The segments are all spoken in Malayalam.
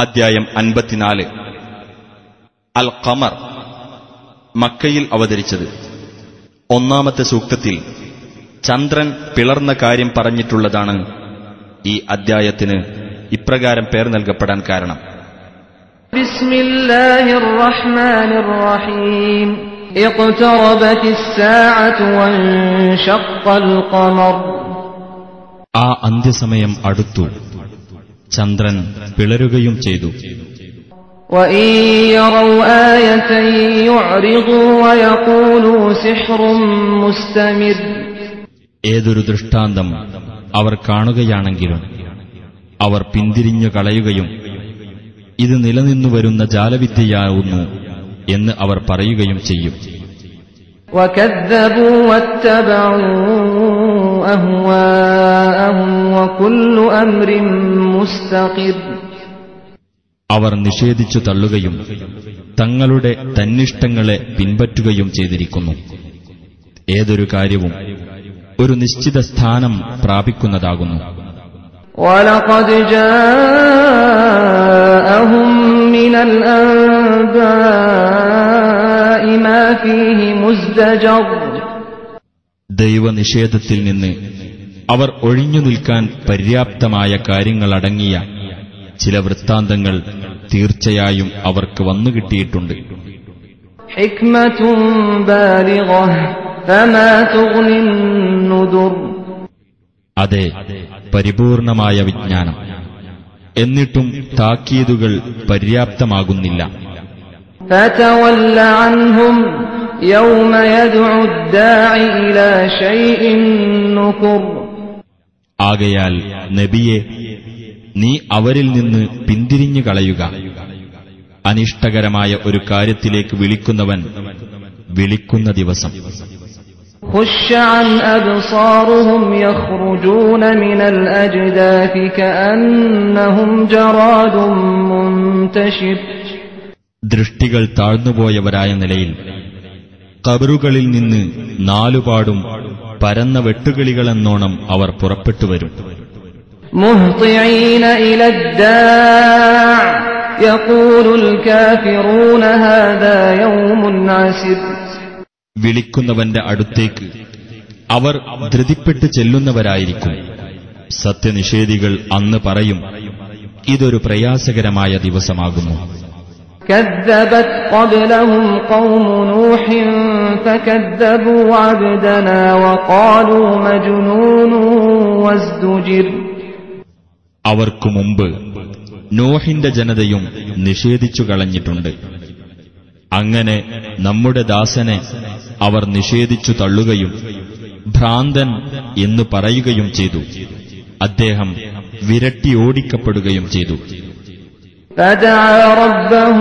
അദ്ധ്യായം അൻപത്തിനാല്. അൽ ഖമർ മക്കയിൽ അവതരിച്ചത്. ഒന്നാമത്തെ സൂക്തത്തിൽ ചന്ദ്രൻ പിളർന്ന കാര്യം പറഞ്ഞിട്ടുള്ളതാണ് ഈ അദ്ധ്യായത്തിന് ഇപ്രകാരം പേർ നൽകപ്പെടാൻ കാരണം. ആ അന്ത്യസമയം അടുത്തു. ചന്ദ്രൻ പിളരുകയും ചെയ്തു. ഏതൊരു ദൃഷ്ടാന്തം അവർ കാണുകയാണെങ്കിലും അവർ പിന്തിരിഞ്ഞു കളയുകയും ഇത് നിലനിന്നു വരുന്ന ജാലവിദ്യയാവുന്നു എന്ന് അവർ പറയുകയും ചെയ്യും. وكذبوا واتبعوا أهواءهم وكل أمر مستقر അവർ നിഷേധിച്ചു തള്ളുകയും തങ്ങളുടെ തന്നിഷ്ടങ്ങളെ പിൻപറ്റുകയും ചെയ്തിരിക്കുന്നു ഏതൊരു കാര്യവും ഒരു നിശ്ചിത സ്ഥാനം പ്രാപിക്കുന്നതാകുന്നു ദൈവനിഷേധത്തിൽ നിന്ന് അവർ ഒഴിഞ്ഞു നിൽക്കാൻ പര്യാപ്തമായ കാര്യങ്ങളടങ്ങിയ ചില വൃത്താന്തങ്ങൾ തീർച്ചയായും അവർക്ക് വന്നുകിട്ടിയിട്ടുണ്ട് അതെ പരിപൂർണമായ വിജ്ഞാനം. എന്നിട്ടും താക്കീതുകൾ പര്യാപ്തമാകുന്നില്ല. ആകയാൽ നബിയെ നീ അവരിൽ നിന്ന് പിന്തിരിഞ്ഞു കളയുക. അനിഷ്ടകരമായ ഒരു കാര്യത്തിലേക്ക് വിളിക്കുന്നവൻ വിളിക്കുന്ന ദിവസം. ദൃഷ്ടികൾ താഴ്ന്നുപോയവരായ നിലയിൽ കബറുകളിൽ നിന്ന് നാലുപാടും പരന്ന വെട്ടുകിളികളെന്നോണം അവർ പുറപ്പെട്ടു വരും. വിളിക്കുന്നവന്റെ അടുത്തേക്ക് അവർ ധൃതിപ്പെട്ട് ചെല്ലുന്നവരായിരിക്കും. സത്യനിഷേധികൾ അന്ന് പറയും ഇതൊരു പ്രയാസകരമായ ദിവസമാകുന്നു. كذبت قبلهم قوم نوح فكذبوا عبدنا وقالوا مجنون وازدجر അവർക്കു മുമ്പ് നോഹിന്റെ ജനതയും നിഷേധിച്ചു കളഞ്ഞിട്ടുണ്ട് അങ്ങനെ നമ്മുടെ ദാസനെ അവർ നിഷേധിച്ചു തള്ളുകയും ഭ്രാന്തൻ എന്ന് പറയുകയും ചെയ്തു അദ്ദേഹം വിരട്ടി ഓടിക്കപ്പെടുകയും ചെയ്തു فدعا ربه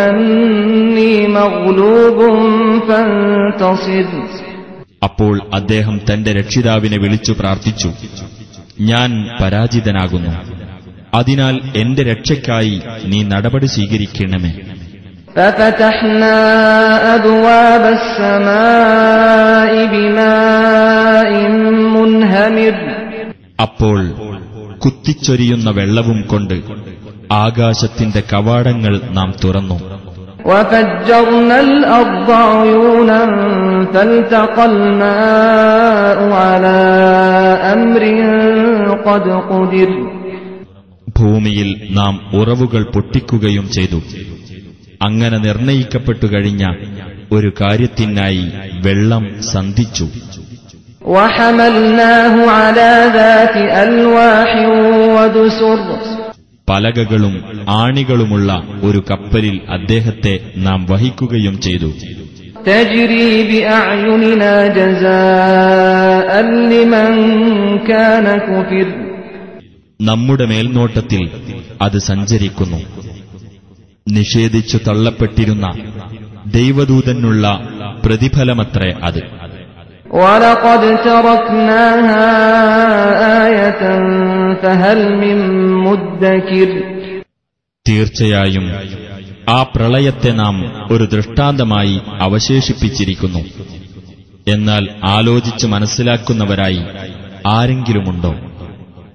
أني مغلوب فانتصر അപ്പോൾ അദ്ദേഹം തന്റെ രക്ഷിതാവിനെ വിളിച്ചു പ്രാർത്ഥിച്ചു ഞാൻ പരാജിതനാകുന്നു അതിനാൽ എന്റെ രക്ഷയ്ക്കായി നീ നടപടി സ്വീകരിക്കണമേ ففتحنا أبواب السماء بماء منهمر അപ്പോൾ കുത്തിച്ചൊരിയുന്ന വെള്ളവും കൊണ്ട് ആകാശത്തിന്റെ കവാടങ്ങൾ നാം തുറന്നു وفجرنا الأرض عيونا فالتقى الماء على أمر قد قدر ഭൂമിയിൽ നാം ഉറവുകൾ പൊട്ടിക്കുകയും ചെയ്തു അങ്ങനെ നിർണയിക്കപ്പെട്ടു കഴിഞ്ഞ ഒരു കാര്യത്തിനായി വെള്ളം സന്ധിച്ചു പലകകളും ആണികളുമുള്ള ഒരു കപ്പലിൽ അദ്ദേഹത്തെ നാം വഹിക്കുകയും ചെയ്തു. നമ്മുടെ മേൽനോട്ടത്തിൽ അത് സഞ്ചരിക്കുന്നു. നിഷേധിച്ചു തള്ളപ്പെട്ടിരുന്ന ദൈവദൂതനുള്ള പ്രതിഫലമത്രേ അത്. ولقد تركناها آية فهل من مدكر തീർച്ചയായും ആ പ്രളയത്തെ നാം ഒരു ദൃഷ്ടാന്തമായി അവശേഷിപ്പിച്ചിരിക്കുന്നു എന്നാൽ ആലോചിച്ച് മനസ്സിലാക്കുന്നവരായി ആരെങ്കിലുമുണ്ടോ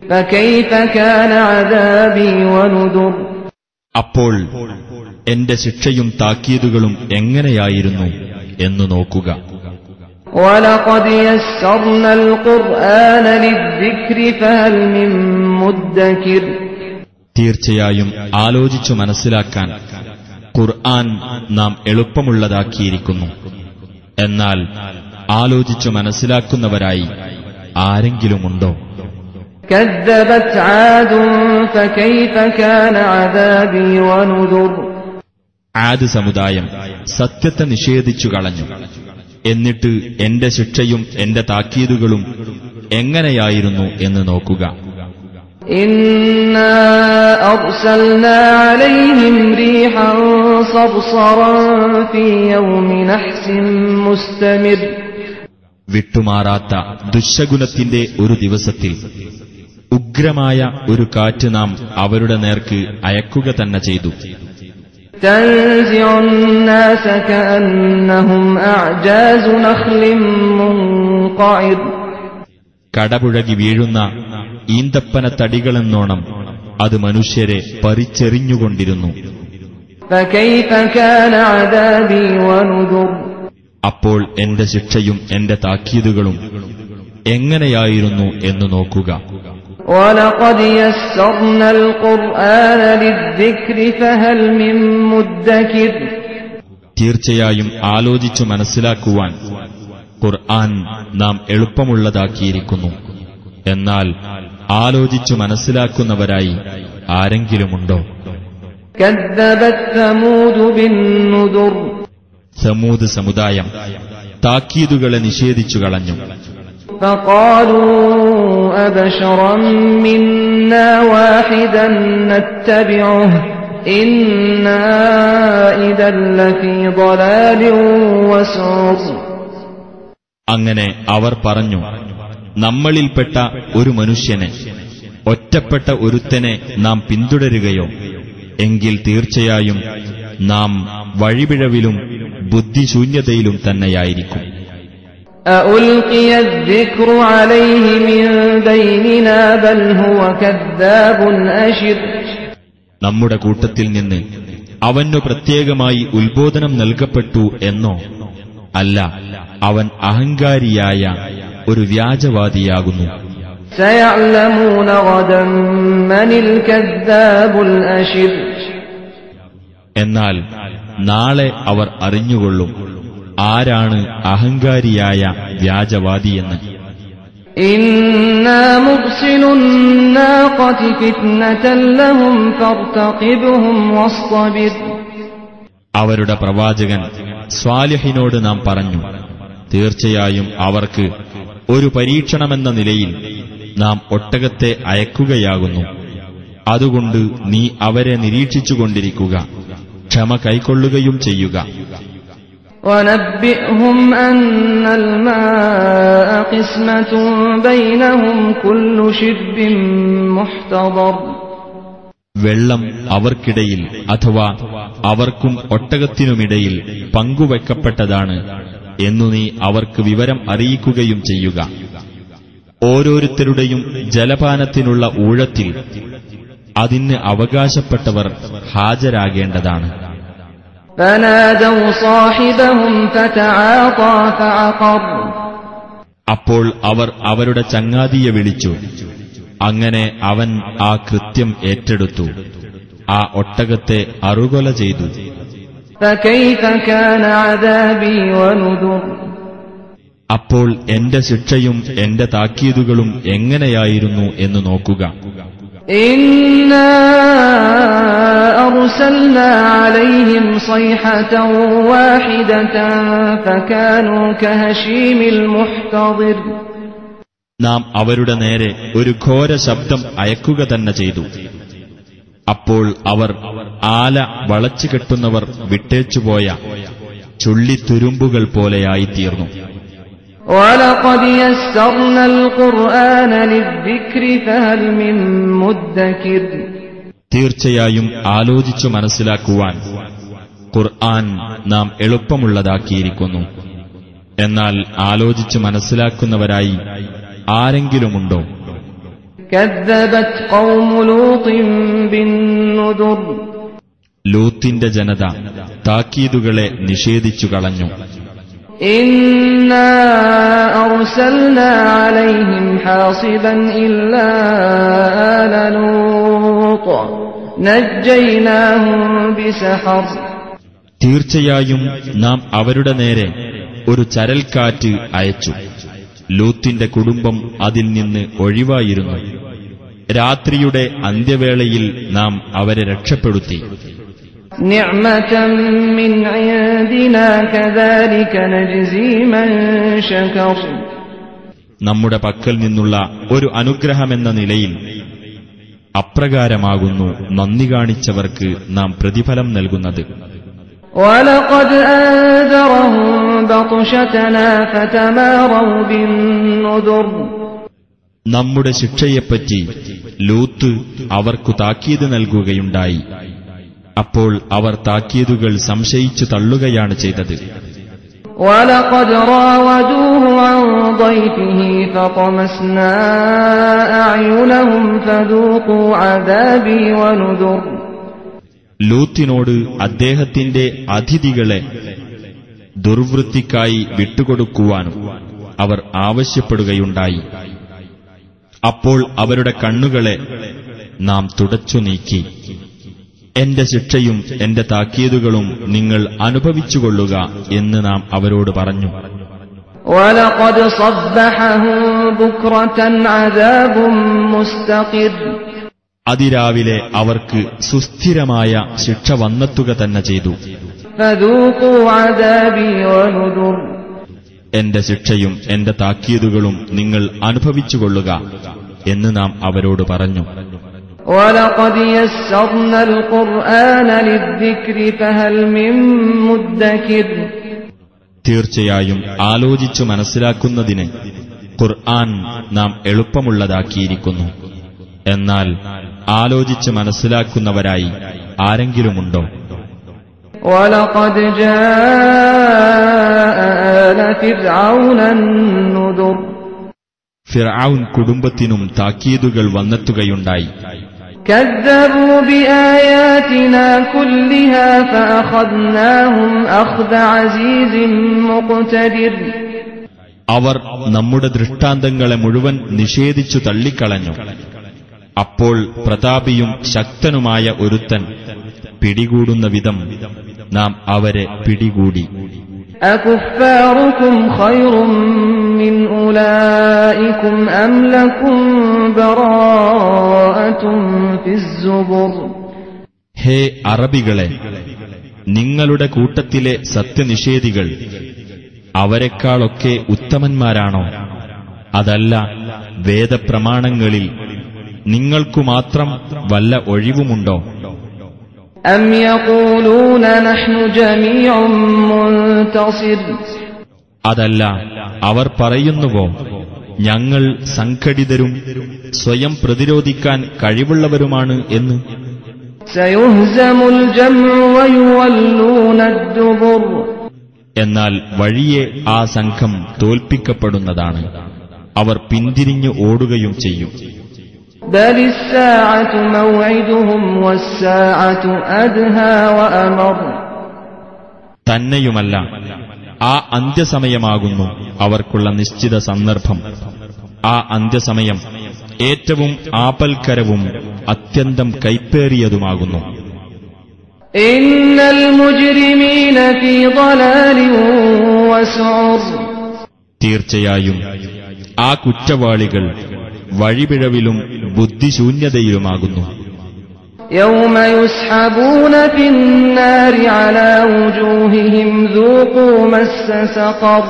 فكيف كان عذابي ونذر അപ്പോൾ എന്റെ ശിക്ഷയും താക്കീതുകളും എങ്ങനെയായിരുന്നു എന്നു നോക്കുക ولقد يسرنا القرآن للذكر فهل من مدكر തീർച്ചയായും ആലോചിച്ചു മനസ്സിലാക്കാൻ ഖുർആൻ നാം എളുപ്പമുള്ളതാക്കിയിരിക്കുന്നു എന്നാൽ ആലോചിച്ചു മനസ്സിലാക്കുന്നവരായി ആരെങ്കിലുമുണ്ടോ كذبت عاد فكيف كان عذابي ونذر ആദ് സമുദായം സത്യത്തെ നിഷേധിച്ചു കളഞ്ഞു എന്നിട്ട് എന്റെ ശിക്ഷയും എന്റെ താക്കീതുകളും എങ്ങനെയായിരുന്നു എന്ന് നോക്കുക. വിട്ടുമാറാത്ത ദുശഗുണത്തിന്റെ ഒരു ദിവസത്തിൽ ഉഗ്രമായ ഒരു കാറ്റ് നാം അവരുടെ നേർക്ക് അയക്കുക തന്നെ ചെയ്തു. تنزع الناس كأنهم أعجاز نخل منقعر കടപുഴകി വീഴുന്ന ഈന്തപ്പന തടികളെന്നോണം അത് മനുഷ്യരെ പറിച്ചെറിഞ്ഞുകൊണ്ടിരുന്നു فكيف كان عذابي ونذر അപ്പോൾ എന്റെ ശിക്ഷയും എന്റെ താക്കീതുകളും എങ്ങനെയായിരുന്നു എന്ന് നോക്കുക തീർച്ചയായും ആലോചിച്ചു മനസ്സിലാക്കുവാൻ ഖുർആൻ നാം എളുപ്പമുള്ളതാക്കിയിരിക്കുന്നു. എന്നാൽ ആലോചിച്ചു മനസ്സിലാക്കുന്നവരായി ആരെങ്കിലുമുണ്ടോ? സമൂത് സമുദായം താക്കീതുകളെ നിഷേധിച്ചു കളഞ്ഞു. فقالوا أبشرا منا واحدا نتبعه إنا إذا لفي ضلال وسعر അങ്ങനെ അവർ പറഞ്ഞു നമ്മളിൽപ്പെട്ട ഒരു മനുഷ്യനെ ഒറ്റപ്പെട്ട ഒരുത്തനെ നാം പിന്തുടരുകയോ എങ്കിൽ തീർച്ചയായും നാം വഴിപിഴവിലും ബുദ്ധിശൂന്യതയിലും തന്നെയായിരിക്കും أألقي الذكر عليه من بيننا بل هو كذاب أشر. നമ്മുടെ കൂട്ടത്തിൽ നിന്ന് അവനു പ്രത്യേകമായി ഉത്ബോധനം നൽകപ്പെട്ടു എന്നോ അല്ല അവൻ അഹങ്കാരിയായ ഒരു വ്യാജവാദിയാകുന്നു. എന്നാൽ നാളെ അവർ അറിഞ്ഞുകൊള്ളും. ആരാണ് അഹങ്കാരിയായ വ്യാജവാദിയെന്ന്? അവരുടെ പ്രവാചകൻ സ്വാലിഹിനോട് നാം പറഞ്ഞു തീർച്ചയായും അവർക്ക് ഒരു പരീക്ഷണമെന്ന നിലയിൽ നാം ഒട്ടകത്തെ അയക്കുകയാകുന്നു. അതുകൊണ്ട് നീ അവരെ നിരീക്ഷിച്ചുകൊണ്ടിരിക്കുക ക്ഷമ കൈക്കൊള്ളുകയും ചെയ്യുക. ونبئهم أن الماء قسمة بينهم كل شرب محتضر വെള്ളം അവർക്കിടയിൽ അഥവാ അവർക്കും ഒട്ടകത്തിനുമിടയിൽ പങ്കുവെക്കപ്പെട്ടതാണ് എന്നു നീ അവർക്ക് വിവരം അറിയിക്കുകയും ചെയ്യുക ഓരോരുത്തരുടെയും ജലപാനത്തിനുള്ള ഊഴത്തിൽ അതിന് അവകാശപ്പെട്ടവർ ഹാജരാകേണ്ടതാണ് അപ്പോൾ അവർ അവരുടെ ചങ്ങാതിയെ വിളിച്ചു. അങ്ങനെ അവൻ ആ കൃത്യം ഏറ്റെടുത്തു. ആ ഒട്ടകത്തെ അറുകൊല ചെയ്തു. അപ്പോൾ എന്റെ ശിക്ഷയും എന്റെ താക്കീതുകളും എങ്ങനെയായിരുന്നു എന്ന് നോക്കുക. أرسلنا عليهم صيحة واحدة فكانوا كهشيم المحتضر നാം അവരുടെ നേരെ ഒരു ഘോര ശബ്ദം അയക്കുക തന്നെ ചെയ്തു അപ്പോൾ അവർ ആല വളച്ചു കെട്ടുന്നവർ വിട്ടേച്ചുപോയ ചുള്ളിത്തുരുമ്പുകൾ പോലെയായിത്തീർന്നു തീർച്ചയായും ആലോചിച്ചു മനസ്സിലാക്കുവാൻ ഖുർആൻ നാം എളുപ്പമുള്ളതാക്കിയിരിക്കുന്നു. എന്നാൽ ആലോചിച്ചു മനസ്സിലാക്കുന്നവരായി ആരെങ്കിലുമുണ്ടോ? ലൂത്തിന്റെ ജനത താക്കീതുകളെ നിഷേധിച്ചു കളഞ്ഞു. إنا أرسلنا عليهم حاصبا إلا آل لوط نجيناهم بسحر തീർച്ചയായും നാം അവരുടെ നേരെ ഒരു ചരൽക്കാറ്റ് അയച്ചു ലൂത്തിന്റെ കുടുംബം അതിൽ നിന്ന് ഒഴിവായിരുന്നു രാത്രിയുടെ അന്ത്യവേളയിൽ നാം അവരെ രക്ഷപ്പെടുത്തി نعمة من നമ്മുടെ പക്കൽ നിന്നുള്ള ഒരു അനുഗ്രഹമെന്ന നിലയിൽ അപ്രകാരമാകുന്നു നന്ദി കാണിച്ചവർക്ക് നാം പ്രതിഫലം നൽകുന്നത്. നമ്മുടെ ശിക്ഷയെപ്പറ്റി ലൂത്ത് അവർക്കു താക്കീത് നൽകുകയുണ്ടായി. അപ്പോൾ അവർ താക്കീതുകൾ സംശയിച്ചു തള്ളുകയാണ് ചെയ്തത് ولقد راودوه عن ضيفه فطمسنا أعينهم فذوقوا عذابي ونذر ലൂത്തിനോട് അദ്ദേഹത്തിന്റെ അതിഥികളെ ദുർവൃത്തിക്കായി വിട്ടുകൊടുക്കുവാനും അവർ ആവശ്യപ്പെടുകയുണ്ടായി അപ്പോൾ അവരുടെ കണ്ണുകളെ നാം തുടച്ചു നീക്കി എന്റെ ശിക്ഷയും എന്റെ താക്കീതുകളും നിങ്ങൾ അനുഭവിച്ചുകൊള്ളുക എന്ന് നാം അവരോട് പറഞ്ഞു. അതിരാവിലെ അവർക്ക് സുസ്ഥിരമായ ശിക്ഷ വന്നെത്തുക തന്നെ ചെയ്തു. എന്റെ ശിക്ഷയും എന്റെ താക്കീതുകളും നിങ്ങൾ അനുഭവിച്ചുകൊള്ളുക എന്ന് നാം അവരോട് പറഞ്ഞു. ولقد يسرنا القرآن للذكر فهل من مدكر തീർച്ചയായും ആലോചിച്ചു മനസ്സിലാക്കുന്നതിന് ഖുർആൻ നാം എളുപ്പമുള്ളതാക്കിയിരിക്കുന്നു എന്നാൽ ആലോചിച്ച് മനസ്സിലാക്കുന്നവരായി ആരെങ്കിലുമുണ്ടോ ولقد جاء آل فرعون النذر ഫിർഔൻ കുടുംബത്തിനും താക്കീതുകൾ വന്നെത്തുകയുണ്ടായി كذبوا بآياتنا كلها فأخذناهم أخذ عزيز مقتدر അവർ നമ്മുടെ ദൃഷ്ടാന്തങ്ങളെ മുഴുവൻ നിഷേധിച്ചു തള്ളിക്കളഞ്ഞു അപ്പോൾ പ്രതാപിയും ശക്തനുമായ ഒരുത്തൻ പിടികൂടുന്ന വിധം നാം അവരെ പിടികൂടി أكفاركم خير من أولئكم أم لكم براءة في الزبر ഹേ അറബികളെ നിങ്ങളുടെ കൂട്ടത്തിലെ സത്യനിഷേധികൾ അവരെക്കാളൊക്കെ ഉത്തമന്മാരാണോ? അതല്ല വേദപ്രമാണങ്ങളിൽ നിങ്ങൾക്കു മാത്രം വല്ല ഒഴിവുമുണ്ടോ? അതല്ല അവർ പറയുന്നുവോ ഞങ്ങൾ സംഘടിതരും സ്വയം പ്രതിരോധിക്കാൻ കഴിവുള്ളവരുമാണ് എന്ന്. എന്നാൽ വഴിയെ ആ സംഘം തോൽപ്പിക്കപ്പെടുന്നതാണ്. അവർ പിന്തിരിഞ്ഞു ഓടുകയും ചെയ്യും. തന്നെയുമല്ല ആ അന്ത്യസമയമാകുന്നു അവർക്കുള്ള നിശ്ചിത സന്ദർഭം. ആ അന്ത്യസമയം ഏറ്റവും ആപൽക്കരവും അത്യന്തം കൈപ്പേറിയതുമാകുന്നു إن المجرمين في ضلال وسعر തീർച്ചയായും ആ കുറ്റവാളികൾ വഴിപിഴവിലും ബുദ്ധിശൂന്യതയിലുമാകുന്നു يوم يسحبون في النار على وجوههم ذوقوا مس سقر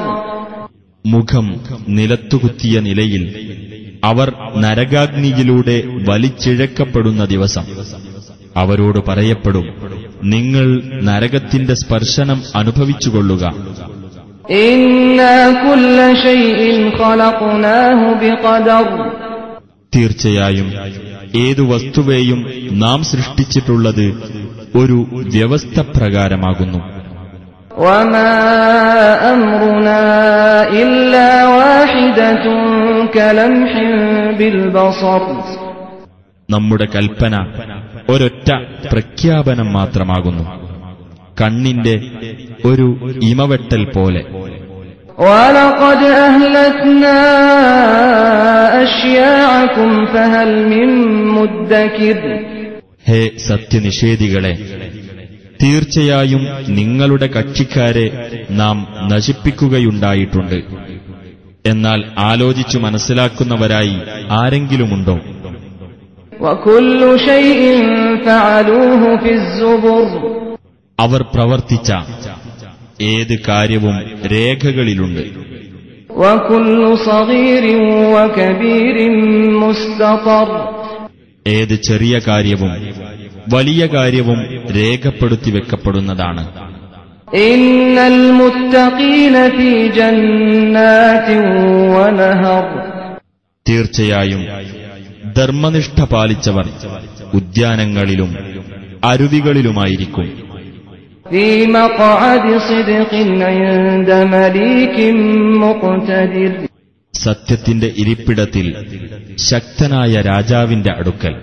മുഖം നിലത്തുകുത്തിയ നിലയിൽ അവർ നരകാഗ്നിയിലൂടെ വലിച്ചിഴക്കപ്പെടുന്ന ദിവസം അവരോട് പറയപ്പെടും നിങ്ങൾ നരകത്തിന്റെ സ്പർശനം അനുഭവിച്ചുകൊള്ളുക إنا كل شيء خلقناه بقدر തീർച്ചയായും ഏതു വസ്തുവേയും നാം സൃഷ്ടിച്ചിട്ടുള്ളത് ഒരു വ്യവസ്ഥ പ്രകാരമാകുന്നു وما أمرنا إلا واحدة كلمح بالبصر നമ്മുടെ കൽപ്പന ഒരൊറ്റ പ്രഖ്യാപനം മാത്രമാകുന്നു. കണ്ണിന്റെ ഒരു ഇമവെട്ടൽ പോലെ. ഹേ സത്യനിഷേധികളെ തീർച്ചയായും നിങ്ങളുടെ കക്ഷിക്കാരെ നാം നശിപ്പിക്കുകയുണ്ടായിട്ടുണ്ട്. എന്നാൽ ആലോചിച്ചു മനസ്സിലാക്കുന്നവരായി ആരെങ്കിലുമുണ്ടോ? അവർ പ്രവർത്തിച്ച ഏത് കാര്യവും രേഖകളിലുണ്ട്. ഏത് ചെറിയ കാര്യവും വലിയ കാര്യവും രേഖപ്പെടുത്തി വെക്കപ്പെടുന്നതാണ്. തീർച്ചയായും ധർമ്മനിഷ്ഠ പാലിച്ചവർ ഉദ്യാനങ്ങളിലും അരുവികളിലുമായിരിക്കും. സത്യത്തിന്റെ ഇരിപ്പിടത്തിൽ ശക്തനായ രാജാവിന്റെ അടുക്കൽ.